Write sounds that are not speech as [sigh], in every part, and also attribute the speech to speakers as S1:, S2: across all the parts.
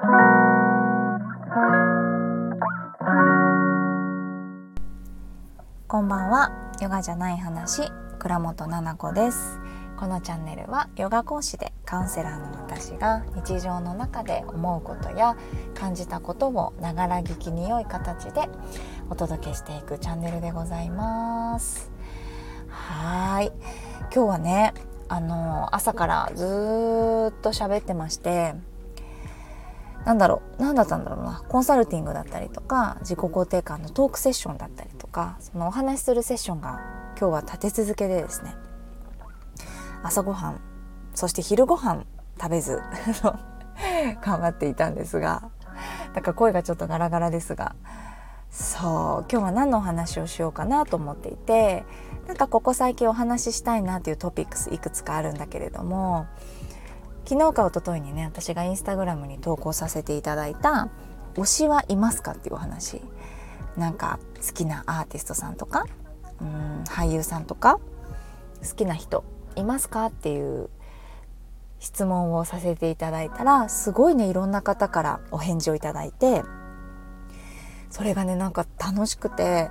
S1: こんばんは。ヨガじゃない話。倉本々子です。このチャンネルはヨガ講師でカウンセラーの私が日常の中で思うことや感じたことをながら聞きに良い形でお届けしていくチャンネルでございます。はい。今日はねあの朝からずっと喋ってましてなんだろう何だったんだろうな。コンサルティングだったりとか自己肯定感のトークセッションだったりとかそのお話しするセッションが今日は立て続けでですね。朝ごはんそして昼ごはん食べず [laughs] 頑張っていたんですがだか声がちょっとガラガラですがそう今日は何のお話をしようかなと思っていてなんかここ最近お話ししたいなというトピックスいくつかあるんだけれども昨日か一昨日にね私がインスタグラムに投稿させていただいた「推しはいますか?」っていうお話なんか好きなアーティストさんとかうん俳優さんとか好きな人いますかっていう質問をさせていただいたらすごいねいろんな方からお返事をいただいてそれがねなんか楽しくて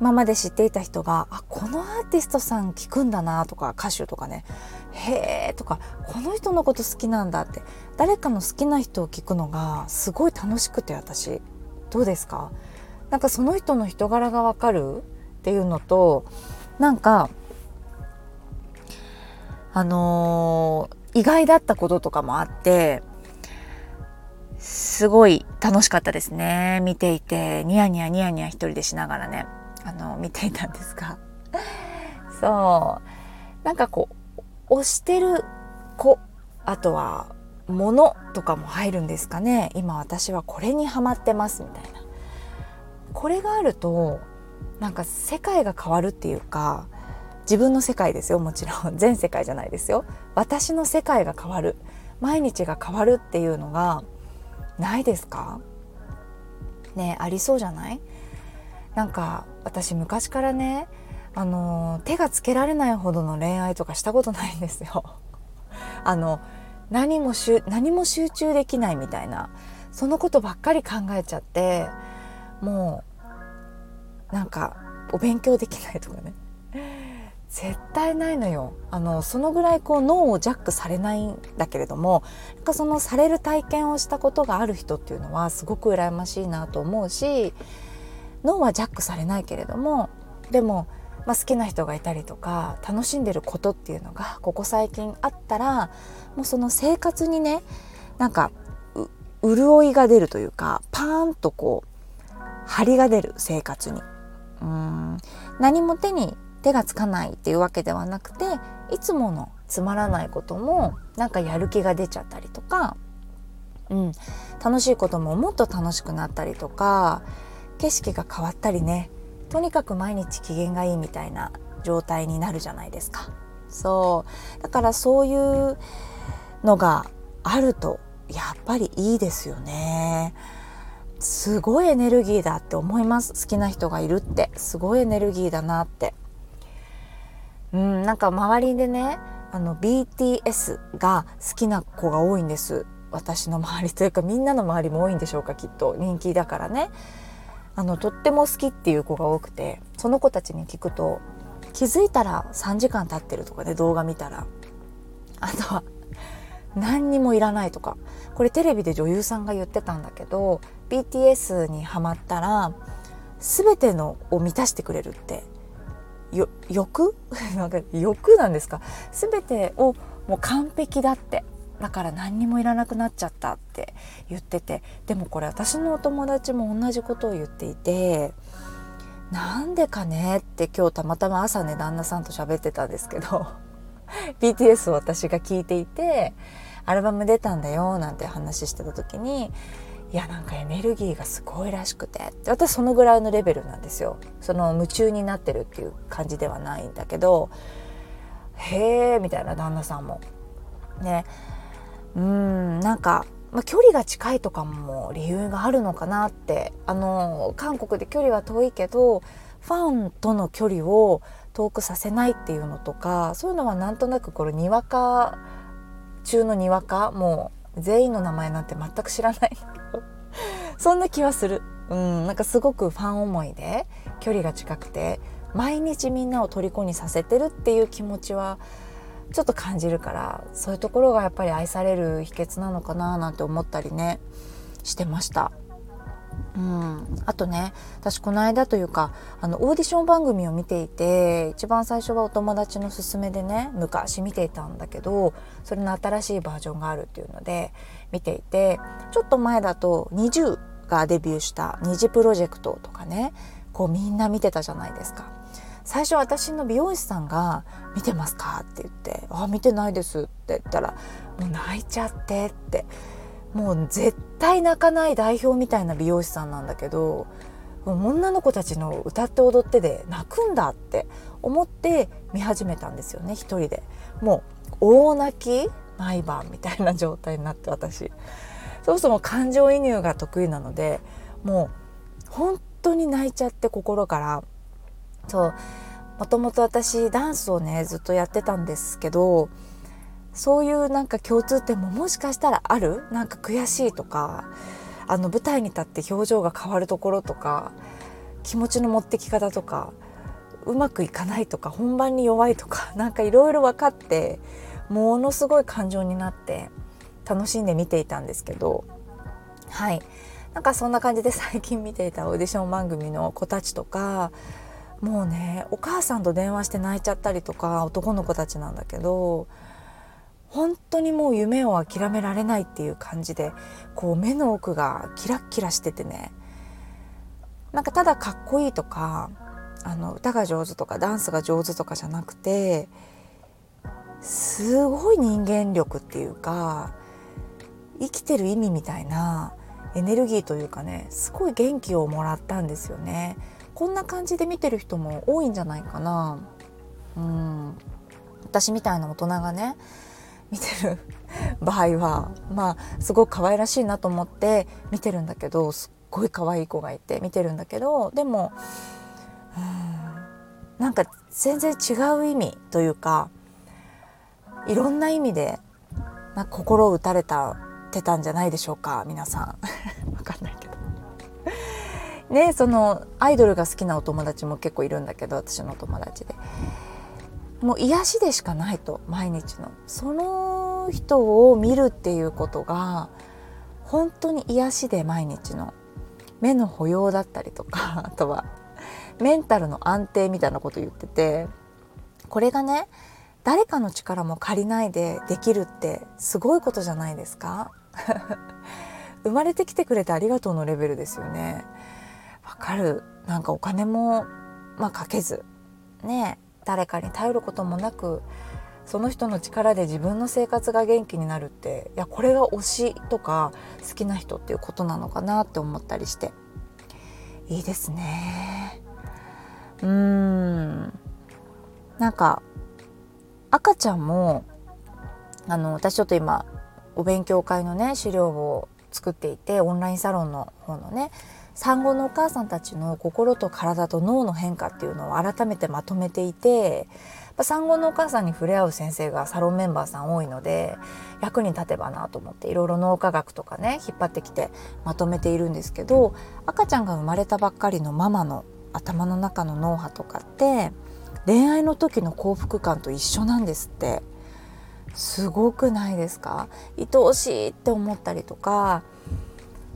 S1: 今まで知っていた人があこのアーティストさん聞くんだなとか歌手とかねへえとかこの人のこと好きなんだって誰かの好きな人を聞くのがすごい楽しくて私。どうですか？なんかその人の人柄がわかるっていうのとなんかあのー、意外だったこととかもあってすごい楽しかったですね。見ていてニヤニヤニヤニヤ一人でしながらねあの見ていたんですが。そう。なんかこう推してる子あとは物とかも入るんですかね。今私はこれにハマってますみたいな。これがあるとなんか世界が変わるっていうか自分の世界ですよもちろん。全世界じゃないですよ。私の世界が変わる。毎日が変わるっていうのがないですか？ねありそうじゃない？なんか私昔からねあの手がつけられないほどの恋愛とかしたことないんですよ。[laughs] あの何もしゅ何も集中できないみたいなそのことばっかり考えちゃってもうなんかお勉強できないとかね [laughs] 絶対ないのよあのそのぐらいこう脳をジャックされないんだけれどもなんかそのされる体験をしたことがある人っていうのはすごく羨ましいなと思うし脳はジャックされないけれどもでも、まあ、好きな人がいたりとか楽しんでることっていうのがここ最近あったらもうその生活にねなんか潤いが出るというかパーンとこう張りが出る生活に。うん。何も手に手がつかないっていうわけではなくていつものつまらないこともなんかやる気が出ちゃったりとか、うん、楽しいことももっと楽しくなったりとか景色が変わったりねとにかく毎日機嫌がいいみたいな状態になるじゃないですか。そう。だからそういうのがあるとやっぱりいいですよね。すごいエネルギーだって思います。好きな人がいるって。すごいエネルギーだなって。うんなんか周りでねあの BTS が好きな子が多いんです。私の周りというかみんなの周りも多いんでしょうかきっと。人気だからね。あのとっても好きっていう子が多くてその子たちに聞くと気づいたら3時間経ってるとかね動画見たら。あとは何にもいらないとか。これテレビで女優さんが言ってたんだけど BTS にはまったら全てのを満たしてくれるって。欲？[laughs] なんか欲なんですか？全てをもう完璧だって。だから何にもいらなくなっちゃったって言っててでもこれ私のお友達も同じことを言っていてなんでかねって今日たまたま朝ね旦那さんと喋ってたんですけど [laughs] BTS を私が聞いていてアルバム出たんだよなんて話してた時にいやなんかエネルギーがすごいらしくて私そのぐらいのレベルなんですよ。その夢中になってるっていう感じではないんだけどへえみたいな旦那さんも。ね。うんなんか、まあ、距離が近いとかも理由があるのかなってあの韓国で距離は遠いけどファンとの距離を遠くさせないっていうのとかそういうのはなんとなくこれにわか中のにわかもう全員の名前なんて全く知らない。[laughs] そんな気はする。うんなんかすごくファン思いで距離が近くて毎日みんなを虜にさせてるっていう気持ちはちょっと感じるからそういうところがやっぱり愛される秘訣なのかななんて思ったりねしてました。うん、あとね私この間というかあのオーディション番組を見ていて一番最初はお友達の勧めでね昔見ていたんだけどそれの新しいバージョンがあるっていうので見ていてちょっと前だと NiziU がデビューした「虹プロジェクト」とかねこうみんな見てたじゃないですか。最初私の美容師さんが「見てますか?」って言って「あ見てないです」って言ったら「もう泣いちゃって」って。もう絶対泣かない代表みたいな美容師さんなんだけど女の子たちの歌って踊ってで泣くんだって思って見始めたんですよね一人で。もう大泣き毎晩みたいな状態になって私。そもそも感情移入が得意なのでもう本当に泣いちゃって心からそう。もともと私ダンスをねずっとやってたんですけどそういうなんか共通点ももしかしたらある？なんか悔しいとかあの舞台に立って表情が変わるところとか気持ちの持ってき方とかうまくいかないとか本番に弱いとか [laughs] なんかいろいろ分かってものすごい感情になって楽しんで見ていたんですけどはい。なんかそんな感じで最近見ていたオーディション番組の子たちとかもうねお母さんと電話して泣いちゃったりとか男の子たちなんだけど本当にもう夢を諦められないっていう感じでこう目の奥がキラッキラしててね。なんかただかっこいいとかあの歌が上手とかダンスが上手とかじゃなくてすごい人間力っていうか生きてる意味みたいなエネルギーというかねすごい元気をもらったんですよね。こんな感じで見てる人も多いんじゃないかな。うん。私みたいな大人がね見てる場合はまあすごく可愛らしいなと思って見てるんだけどすっごい可愛い子がいて見てるんだけどでもうんなんか全然違う意味というかいろんな意味でな心を打たれたてたんじゃないでしょうか皆さん。ねそのアイドルが好きなお友達も結構いるんだけど私の友達で。もう癒しでしかないと毎日の。その人を見るっていうことが本当に癒しで毎日の。目の保養だったりとか [laughs] あとはメンタルの安定みたいなこと言っててこれがね誰かの力も借りないでできるってすごいことじゃないですか。[laughs] 生まれてきてくれてありがとうのレベルですよね。わかる。なんかお金もまあかけずね誰かに頼ることもなくその人の力で自分の生活が元気になるっていやこれが推しとか好きな人っていうことなのかなって思ったりして。いいですね。うーん。なんか赤ちゃんもあの私ちょっと今お勉強会のね資料を作っていてオンラインサロンの方のね産後のお母さんたちの心と体と脳の変化っていうのを改めてまとめていて産後のお母さんに触れ合う先生がサロンメンバーさん多いので役に立てばなと思っていろいろ脳科学とかね引っ張ってきてまとめているんですけど赤ちゃんが生まれたばっかりのママの頭の中の脳波とかって恋愛の時の幸福感と一緒なんですって。すごくないですか？愛おしいって思ったりとか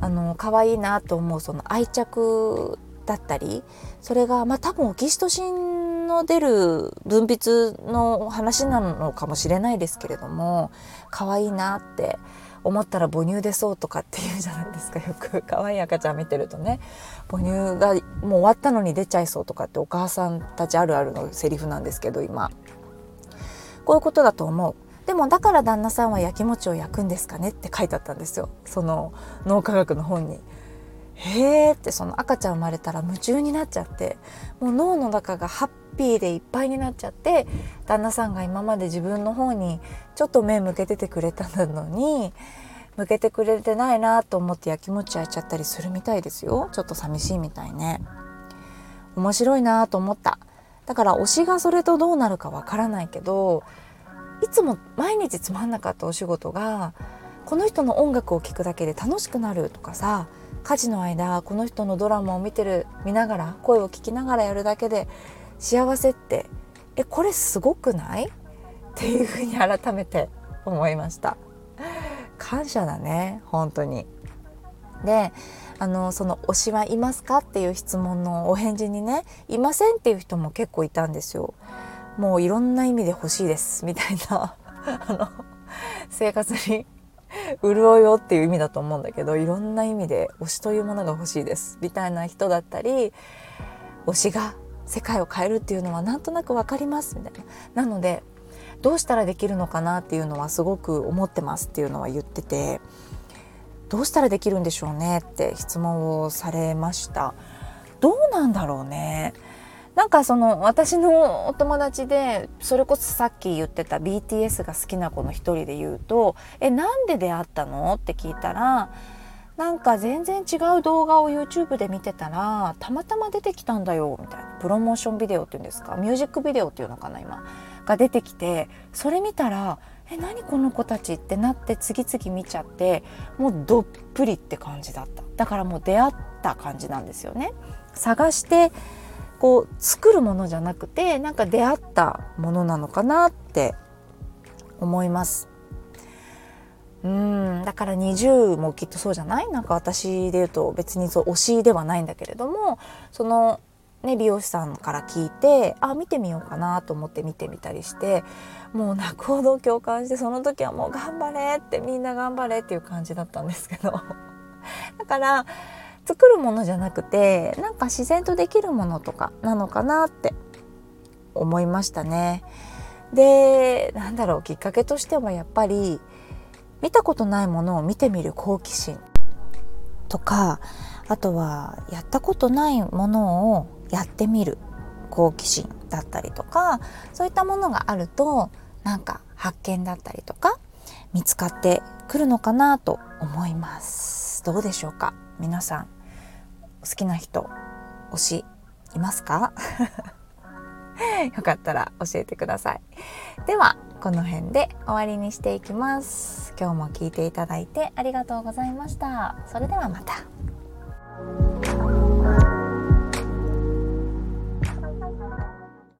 S1: あの可愛いなと思うその愛着だったりそれがまあ多分オキシトシンの出る分泌の話なのかもしれないですけれども可愛いなって思ったら母乳出そうとかっていうじゃないですかよく。[laughs] 可愛い赤ちゃん見てるとね。母乳がもう終わったのに出ちゃいそうとかってお母さんたちあるあるのセリフなんですけど今。こういうことだと思う。でもだから旦那さんはやきもちを焼くんですかねって書いてあったんですよ。その脳科学の本に。へーってその赤ちゃん生まれたら夢中になっちゃって。もう脳の中がハッピーでいっぱいになっちゃって旦那さんが今まで自分の方にちょっと目向けててくれたのに向けてくれてないなと思ってやきもち焼いちゃったりするみたいですよ。ちょっと寂しいみたいね。面白いなと思った。だから推しがそれとどうなるかわからないけどいつも毎日つまんなかったお仕事がこの人の音楽を聴くだけで楽しくなるとかさ家事の間この人のドラマを見てる見ながら声を聞きながらやるだけで幸せってえこれすごくない？っていうふうに改めて思いました。感謝だね本当に。であのその推しはいますか？っていう質問のお返事にねいませんっていう人も結構いたんですよ。もういろんな意味で欲しいですみたいな。[laughs] あの生活に潤いをっていう意味だと思うんだけどいろんな意味で推しというものが欲しいですみたいな人だったり推しが世界を変えるっていうのはなんとなく分かりますみたいな。なのでどうしたらできるのかなっていうのはすごく思ってますっていうのは言っててどうしたらできるんでしょうねって質問をされました。どうなんだろうね。なんかその私のお友達でそれこそさっき言ってた BTS が好きな子の一人で言うと「えなんで出会ったの?」って聞いたらなんか全然違う動画を YouTube で見てたらたまたま出てきたんだよみたいなプロモーションビデオっていうんですか？ミュージックビデオっていうのかな今が出てきてそれ見たらえ何この子たち？ってなって次々見ちゃってもうどっぷりって感じだった。だからもう出会った感じなんですよね。探してこう作るものじゃなくてなんか出会ったものなのかなって思います。うんだから20もきっとそうじゃない？なんか私で言うと別にそう推しではないんだけれどもそのね、美容師さんから聞いてあ見てみようかなと思って見てみたりしてもう泣くほど共感してその時はもう頑張れってみんな頑張れっていう感じだったんですけど。[laughs] だから作るものじゃなくてなんか自然とできるものとかなのかなって思いましたね。でなんだろうきっかけとしてはやっぱり見たことないものを見てみる好奇心とかあとはやったことないものをやってみる好奇心だったりとかそういったものがあるとなんか発見だったりとか見つかってくるのかなと思いますどうでしょうか皆さん好きな人推しいますか？[laughs] よかったら教えてください。ではこの辺で終わりにしていきます。今日も聞いていただいてありがとうございました。それではまた。